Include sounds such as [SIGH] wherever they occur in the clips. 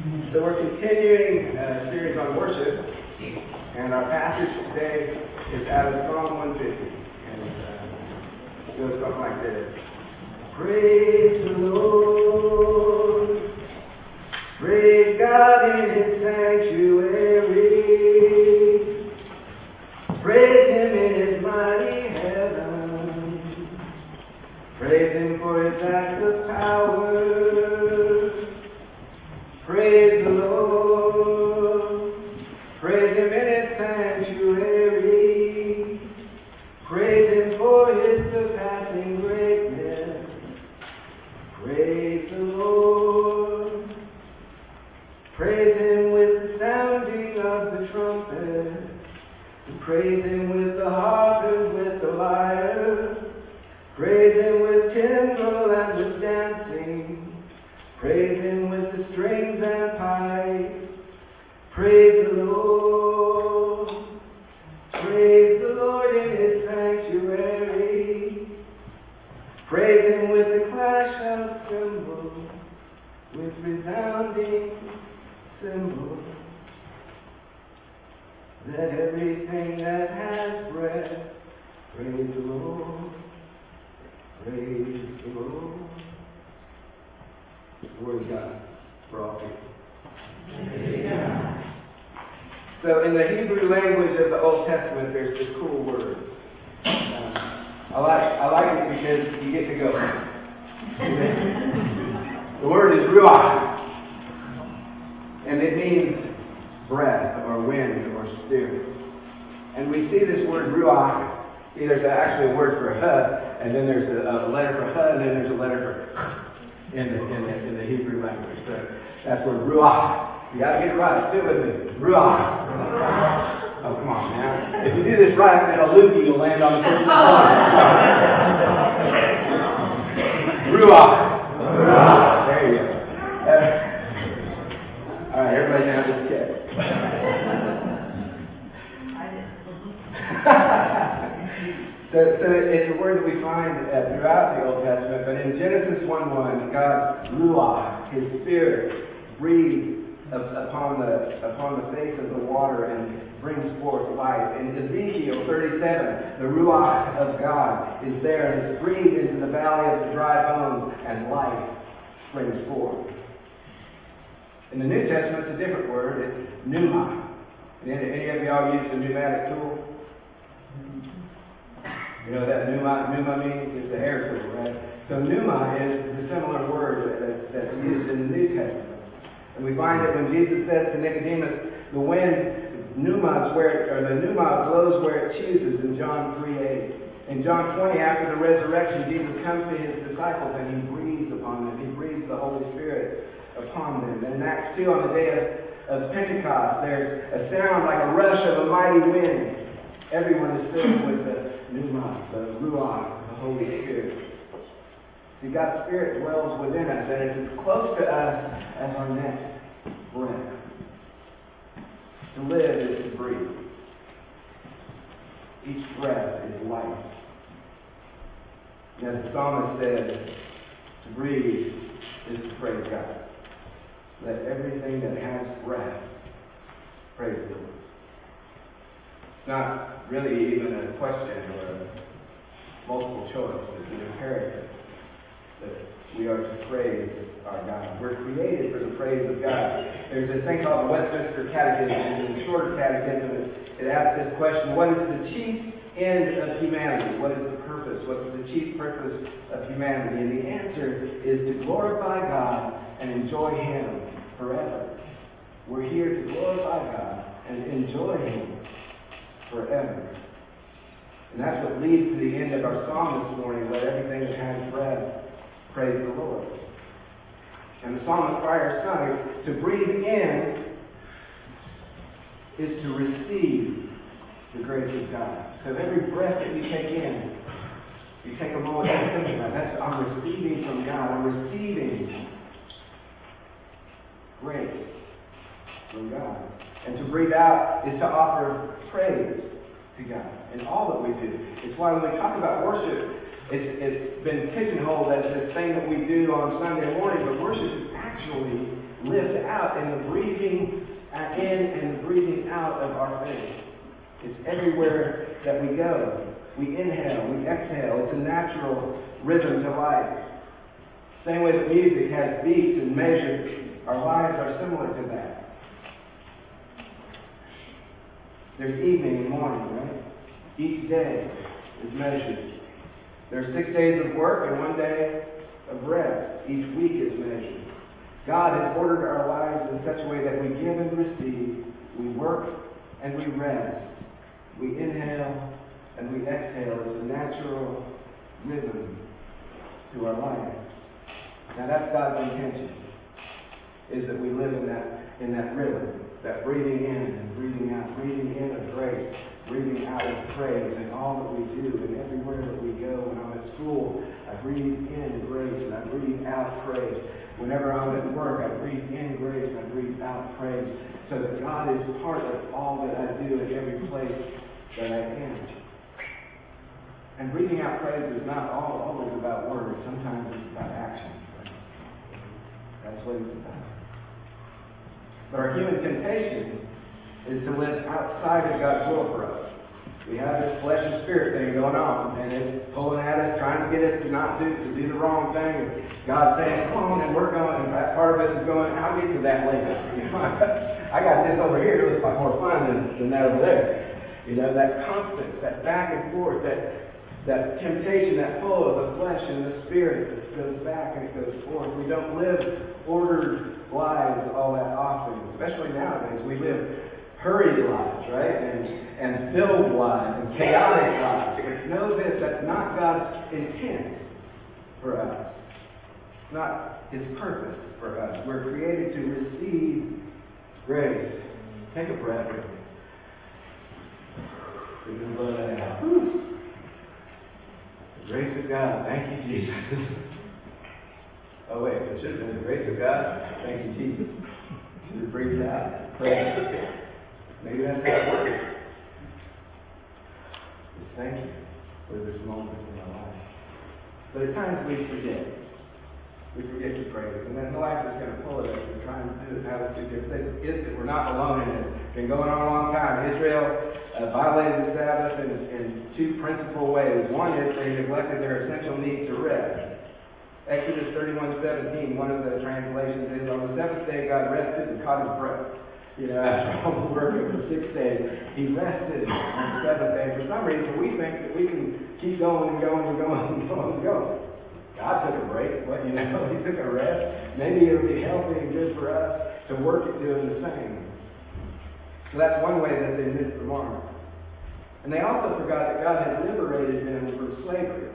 So we're continuing a series on worship, and our passage today is out of Psalm 150, and uh, it goes something like this: Praise the Lord, praise God in His sanctuary, praise Him in His mighty heaven, praise Him for His acts of power. For His surpassing greatness. Praise the Lord. Praise Him with the sounding of the trumpet. Praise Him with Let everything that has breath praise the Lord. Praise the Lord. Of God for all people. So, in the Hebrew language of the Old Testament, there's this cool word. Um, I like I like it because you get to go. the word is ruach, and it means breath or wind spirit. And we see this word ruach. See, there's actually a word for huh, and then there's a, a letter for huh, and then there's a letter for [LAUGHS] in the in the in the Hebrew language. So that's where ruach. You gotta get it right. Do it with me. Ruach. [LAUGHS] Oh, come on now. If you do this right, then a loogie will land on the person's [LAUGHS] Ruach. There you go. Uh, all right, everybody now just check. So, so it's a word that we find uh, throughout the Old Testament, but in Genesis 1:1, God, Ruach, His Spirit, breathed upon the upon the face of the water and brings forth life. In Ezekiel 37, the Ruach of God is there and is breathed into the valley of the dry bones, and life springs forth. In the New Testament, it's a different word. It's pneuma. Any, any of y'all use the pneumatic tool? You know that pneuma, pneuma means? It's a hair tool, right? So pneuma is the similar word that, that's used in the New Testament. And we find that when Jesus says to Nicodemus, the wind, pneuma, where, or the pneuma blows where it chooses in John 3 8. In John 20, after the resurrection, Jesus comes to his disciples and he breathes upon them. He breathes the Holy Spirit upon them. And in Acts 2, on the day of, of Pentecost, there's a sound like a rush of a mighty wind. Everyone is filled with the pneuma, the ruach, the Holy Spirit. See, God's Spirit dwells within us, and it's as close to us as our next breath. To live is to breathe. Each breath is life. And as the psalmist says, to breathe is to praise God. Let everything that has breath praise the Lord. It's not really even a question or a multiple choice. It's an imperative that we are to praise our God. We're created for the praise of God. There's this thing called the Westminster Catechism. In the shorter catechism, it asks this question What is the chief end of humanity? What is the purpose? What's the chief purpose of humanity? And the answer is to glorify God and enjoy Him forever. We're here to glorify God and enjoy Him forever. And that's what leads to the end of our psalm this morning. Let everything that has breath praise the Lord. And the psalmist prior sung to breathe in is to receive the grace of God. So every breath that you take in, you take a moment to think about that's I'm receiving from God. I'm receiving grace from God. And to breathe out is to offer praise to God in all that we do. It's why when we talk about worship, it's, it's been pigeonholed as this thing that we do on Sunday morning, but worship is actually lived out in the breathing uh, in and the breathing out of our faith. It's everywhere that we go. We inhale, we exhale. It's a natural rhythm to life. Same way that music has beats and measures, our lives are similar to that. There's evening and morning, right? Each day is measured. There's six days of work and one day of rest. Each week is measured. God has ordered our lives in such a way that we give and receive, we work and we rest, we inhale and we exhale. It's a natural rhythm to our life. Now that's God's intention, is that we live in that in that rhythm, that breathing in and breathing out, breathing in of grace, breathing out of praise in all that we do and everywhere that we go. When I'm at school, I breathe in grace and I breathe out praise. Whenever I'm at work, I breathe in grace and I breathe out praise. So that God is part of all that I do in every place that I am. And breathing out praise is not all, always about words. Sometimes it's about action. That's what it's about. But our human temptation is to live outside of God's will for us. We have this flesh and spirit thing going on, and it's pulling at us, trying to get us to not do to do the wrong thing. And God's saying, "Come on," and we're going. And that part of us is going. I'll get to that later. [LAUGHS] I got this over here. It looks like more fun than, than that over there. You know, that constant, that back and forth, that that temptation, that pull of the flesh and the spirit that goes back and it goes forth. We don't live ordered lives all that often, especially nowadays. We live hurried lives, right? And, and filled lives and chaotic lives. Know this, that's not God's intent for us. It's not His purpose for us. We're created to receive grace. Take a breath me. Breathe in blow that out. Grace of God. Thank you, Jesus. [LAUGHS] oh, wait, it should have been the grace of God. Thank you, Jesus. Should have breathed out. Pray. Maybe that's how it works. Just thank you for this moment in our life. But at times we forget. We forget to praise. And then life is going to pull at us and try and do how to do it. We're not alone in it. It's been going on a long time. Israel uh, violated the Sabbath in, in two principal ways. One is they neglected their essential need to rest. Exodus 31, 17, one of the translations is, On the seventh day God rested and caught his breath you know, after all the work of the six days, he rested on the seventh day. For some reason, we think that we can keep going and going and going and going and going. God took a break, but you know, he took a rest. Maybe it would be healthy and good for us to work at doing the same. So that's one way that they missed the mark. And they also forgot that God had liberated them from slavery.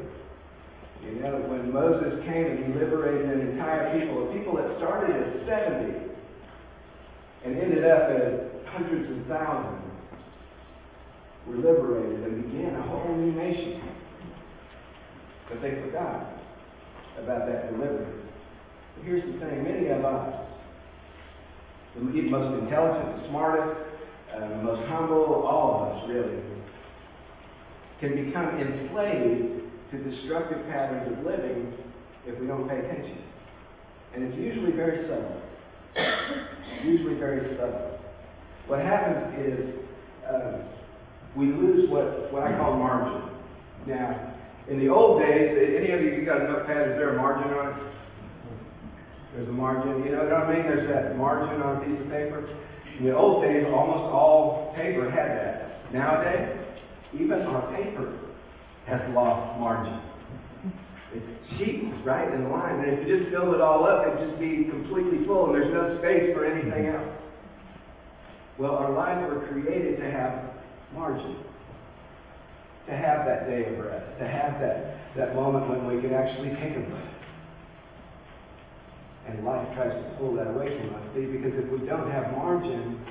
You know, when Moses came and he liberated an entire people, a people that started as 70 and ended up as hundreds of thousands were liberated and began a whole new nation. But they forgot about that delivery. But here's the thing many of us, the most intelligent, the smartest, uh, the most humble, all of us really, can become enslaved to destructive patterns of living if we don't pay attention. And it's usually very subtle [COUGHS] usually very subtle. What happens is uh, we lose what, what I call margin. Now, in the old days, any of you, you got a notepad, is there a margin on it? There's a margin, you know what I mean? There's that margin on a piece of paper. In the old days, almost all paper had that. Nowadays, even our paper has lost margin. It's cheap, right, in line. And if you just fill it all up, it'd just be completely full, and there's no space for anything else. Well, our lives were created to have margin, to have that day of rest, to have that, that moment when we can actually take a breath. And life tries to pull that away from us. See, because if we don't have margin,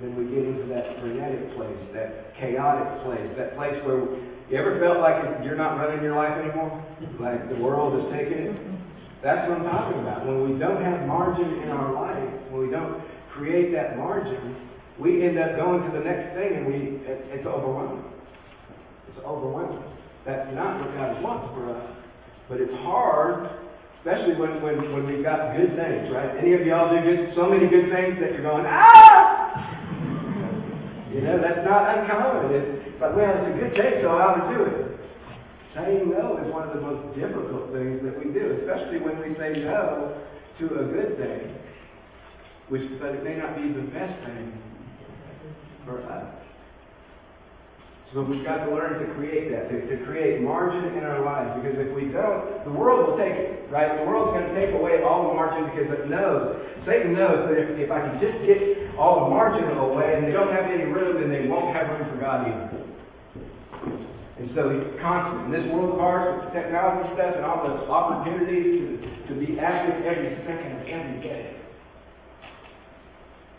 then we get into that frenetic place, that chaotic place, that place where you ever felt like you're not running your life anymore? Like the world is taking it? That's what I'm talking about. When we don't have margin in our life, when we don't create that margin, we end up going to the next thing and we it, it's overwhelming. It's overwhelming. That's not what God wants for us. But it's hard Especially when, when, when we've got good things, right? Any of y'all do good, so many good things that you're going, ah! You know, that's not uncommon. It's like, well, it's a good thing, so I ought to do it. Saying no is one of the most difficult things that we do, especially when we say no to a good thing, which, but it may not be the best thing for us. So we've got to learn to create that, to, to, create margin in our lives. Because if we don't, the world will take it, right? The world's going to take away all the margin because it knows, Satan knows that if, if I can just get all the margin away and they don't have any room, then they won't have room for God either. And so he's constant. In this world of ours, with the technology stuff and all the opportunities to, to be active every second of every day.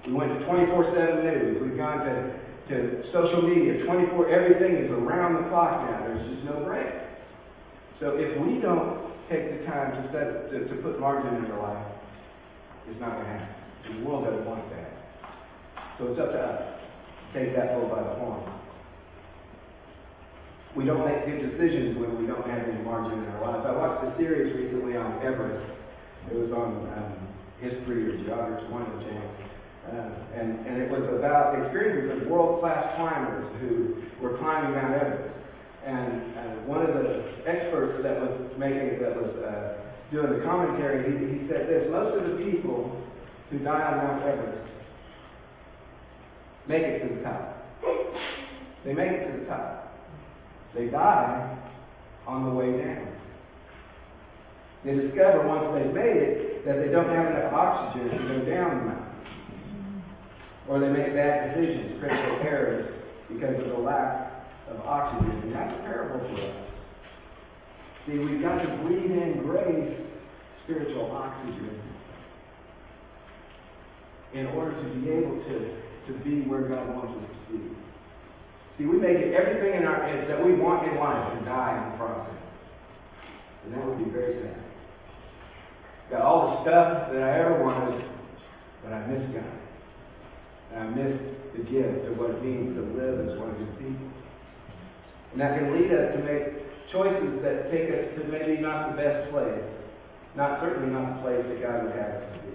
We went to 24-7 news. We've gone to to social media 24, everything is around the clock now. There's just no break. So if we don't take the time to, set, to, to put margin in our life, it's not going to happen. The world doesn't want that. So it's up to us to take that bull by the horn. We don't make good decisions when we don't have any margin in our lives. I watched a series recently on Everest. It was on um, history or geography, one of the channels. Uh, and, and it was about experiences of world-class climbers who were climbing Mount Everest. And uh, one of the experts that was making that was uh, doing the commentary, he, he said this: most of the people who die on Mount Everest make it to the top. They make it to the top. They die on the way down. They discover once they've made it that they don't have enough oxygen to go down the mountain or they make bad decisions, critical errors, because of the lack of oxygen. And that's terrible for us. See, we've got to breathe in grace, spiritual oxygen, in order to be able to, to be where God wants us to be. See, we make it everything in our that we want in life to die in the process. And that would be very sad. Got all the stuff that I ever wanted, but I miss God. And I miss the gift of what it means to live as one of his people. And that can lead us to make choices that take us to maybe not the best place. Not certainly not the place that God would have us to be.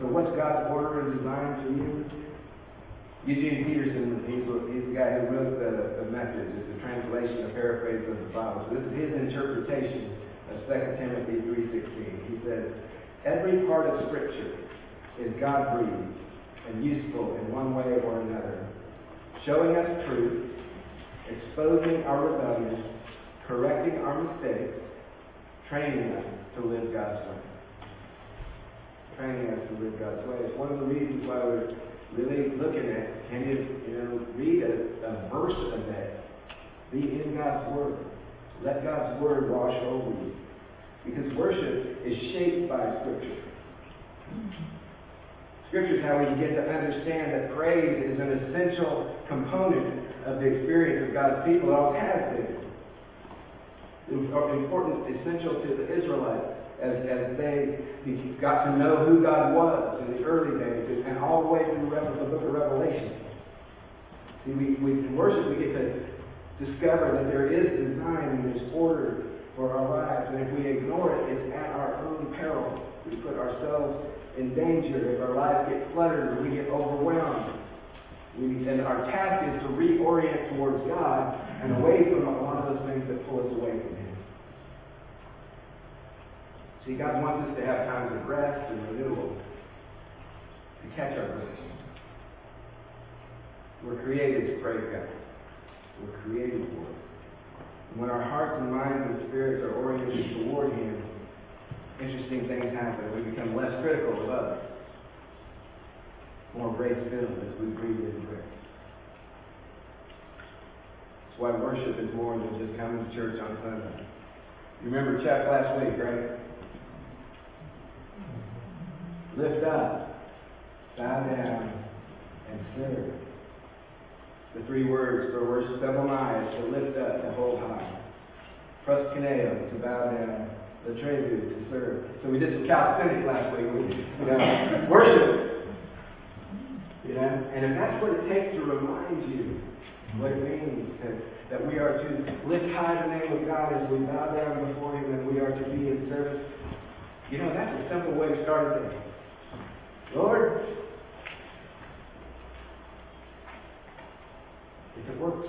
So what's God's order and design for you? Eugene Peterson, he's, he's the guy who wrote the, the message. It's a translation, a paraphrase of the Bible. So this is his interpretation of 2 Timothy 3.16. He says, Every part of Scripture is God-breathed and useful in one way or another, showing us truth, exposing our rebellion, correcting our mistakes, training us to live God's way. Training us to live God's way. It's one of the reasons why we're really looking at can you, you know, read a, a verse of that. Be in God's Word. Let God's Word wash over you. Because worship is shaped by Scripture. Scripture is how we get to understand that praise is an essential component of the experience of God's people. It always has been. Important, essential to the Israelites as, as they got to know who God was in the early days and all the way through the book of Revelation. See, we, we, in worship, we get to discover that there is design and there's order for our lives. And if we ignore it, it's at our own peril. We put ourselves in danger, if our lives get cluttered we get overwhelmed. We, and our task is to reorient towards God and away from a lot of those things that pull us away from Him. See, God wants us to have times of rest and renewal to catch our breath. We're created to praise God. We're created for it. When our hearts and minds and spirits are oriented toward Him, interesting things happen. We become less critical of others, more grace filled as we breathe in grace. That's why worship is more than just coming to church on Sunday. You remember Chuck last week, right? Lift up, bow down, and serve. The three words for worship, eyes to lift up, to hold high. Proskuneo, to bow down, the tribute to serve. So we did some calisthenics last week. We, you know, [LAUGHS] worship. You know, and if that's what it takes to remind you what it means to, that we are to lift high the name of God as we bow down before Him and we are to be in service. You know, that's a simple way to start a day. Lord, if it works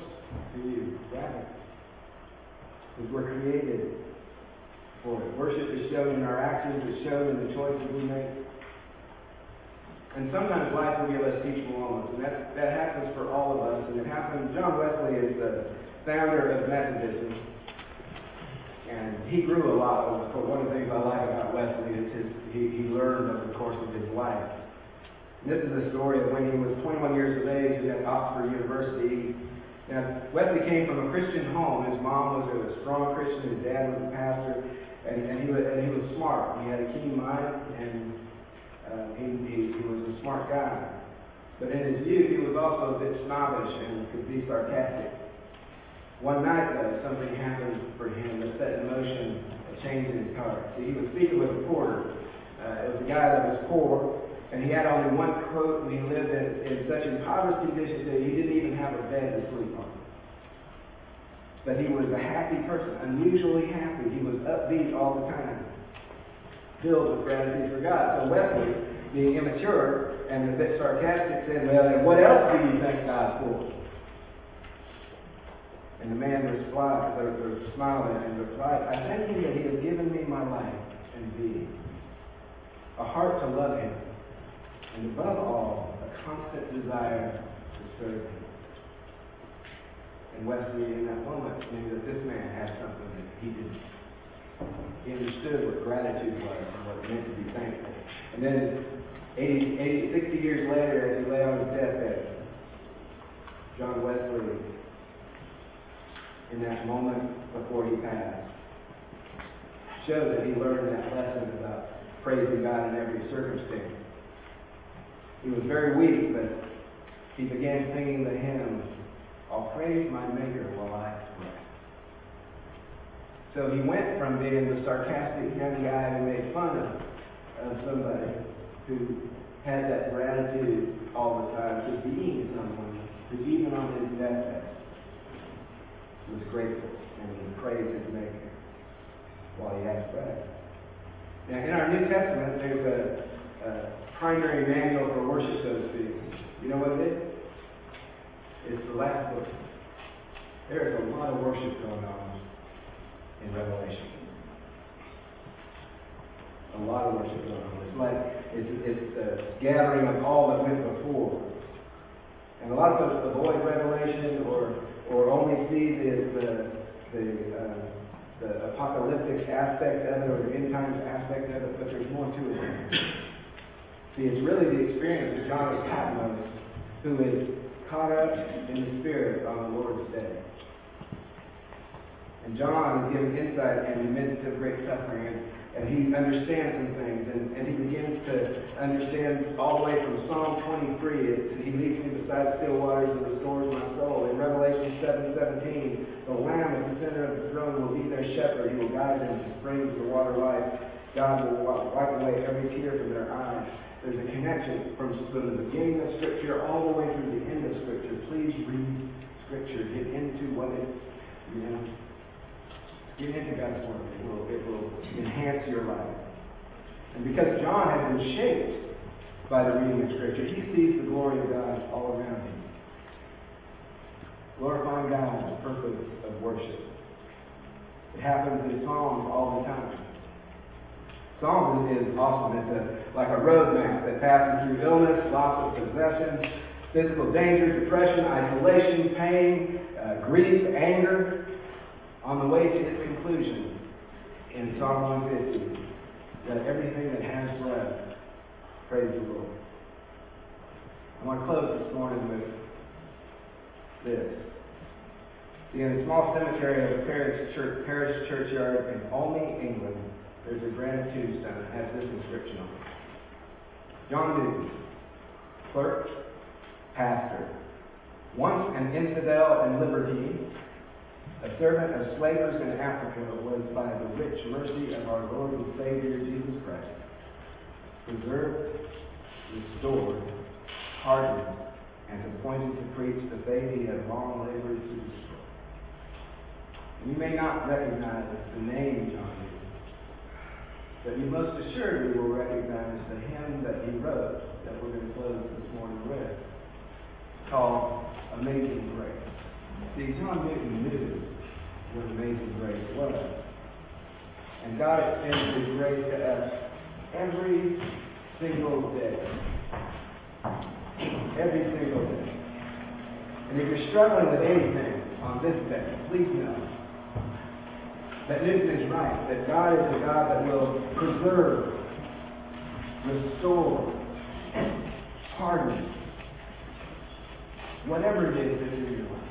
for you, grab it. Because we're created for it. Worship is shown in our actions, it's shown in the choices we make. And sometimes life will give us teachable moments, and that, that happens for all of us. And it happened, John Wesley is the founder of Methodism, and he grew a lot. One of the things I like about Wesley is his, he, he learned over the course of his life. This is a story of when he was 21 years of age and at Oxford University. Now, Wesley came from a Christian home. His mom was a strong Christian, his dad was a pastor, and, and, he, was, and he was smart. He had a keen mind, and uh, he, he, he was a smart guy. But in his youth, he was also a bit snobbish and could be sarcastic. One night, though, something happened for him that set in motion a change in his heart. See, he was speaking with a porter. Uh, it was a guy that was poor, and he had only one coat, and he lived in, in such impoverished conditions that he didn't even have a bed to sleep on. But he was a happy person, unusually happy. He was upbeat all the time filled with gratitude for God. So Wesley, being immature and a bit sarcastic, said, Well, then what else do you thank God for? And the man replied, or, or at him, replied, I thank him that he has given me my life and being, a heart to love him, and above all, a constant desire to serve him. And Wesley, in that moment, knew that this man had something that he didn't. He understood what gratitude was and what it meant to be thankful. And then 80, 80, 60 years later, as he lay on his deathbed, John Wesley, in that moment before he passed, showed that he learned that lesson about praising God in every circumstance. He was very weak, but he began singing the hymn, I'll praise my Maker while I pray. So he went from being the sarcastic young guy who made fun of, of somebody who had that gratitude all the time to being someone who even on his deathbed was grateful and he praised his Maker while he had breath. Now in our New Testament there's a, a primary manual for worship, so to speak. You know what it is? It's the last book. There is a lot of worship going on in Revelation. A lot of worship going on. It's like it's, it's a gathering of all that went before. And a lot of us avoid Revelation or or only see the the the, uh, the apocalyptic aspect of it or the end times aspect of it, but there's more to it. See, it's really the experience of John of Patmos who is caught up in the Spirit on the Lord's day. And John is given insight in the midst of great suffering, and, and he understands some things, and, and he begins to understand all the way from Psalm 23. It, he leads me beside still waters and restores my soul. In Revelation 7:17, the Lamb at the center of the throne will be their shepherd. He will guide them to springs of the water life. God will wipe away every tear from their eyes. There's a connection from, the beginning of Scripture all the way through the end of Scripture. Please read Scripture. Get into what it, you know, Get into God's Word. It will, it will enhance your life. And because John has been shaped by the reading of Scripture, he sees the glory of God all around him. Glorifying God is the purpose of worship. It happens in songs all the time. Psalms is awesome. It's a, like a roadmap that passes through illness, loss of possession, physical danger, depression, isolation, pain, uh, grief, anger, on the way to its conclusion in Psalm 150. that everything that has breath praise the Lord. I want to close this morning with this. See, in a small cemetery of a parish, church, parish churchyard in Olney, England, there's a granite tombstone that has this inscription on it. John Newton, clerk, pastor, once an infidel and libertine, a servant of slavers in Africa, was by the rich mercy of our Lord and Savior Jesus Christ preserved, restored, pardoned, and appointed to preach the faith he had long labored to destroy. You may not recognize the name John Newton, but you most assuredly will recognize the hymn that he wrote that we're going to close this morning with, called Amazing Grace. See, John Newton knew what Amazing Grace was. And God extends His grace to us every single day. Every single day. And if you're struggling with anything on this day, please know that Newton is right, that God is a God that will preserve, restore, pardon, whatever it is that's in your life.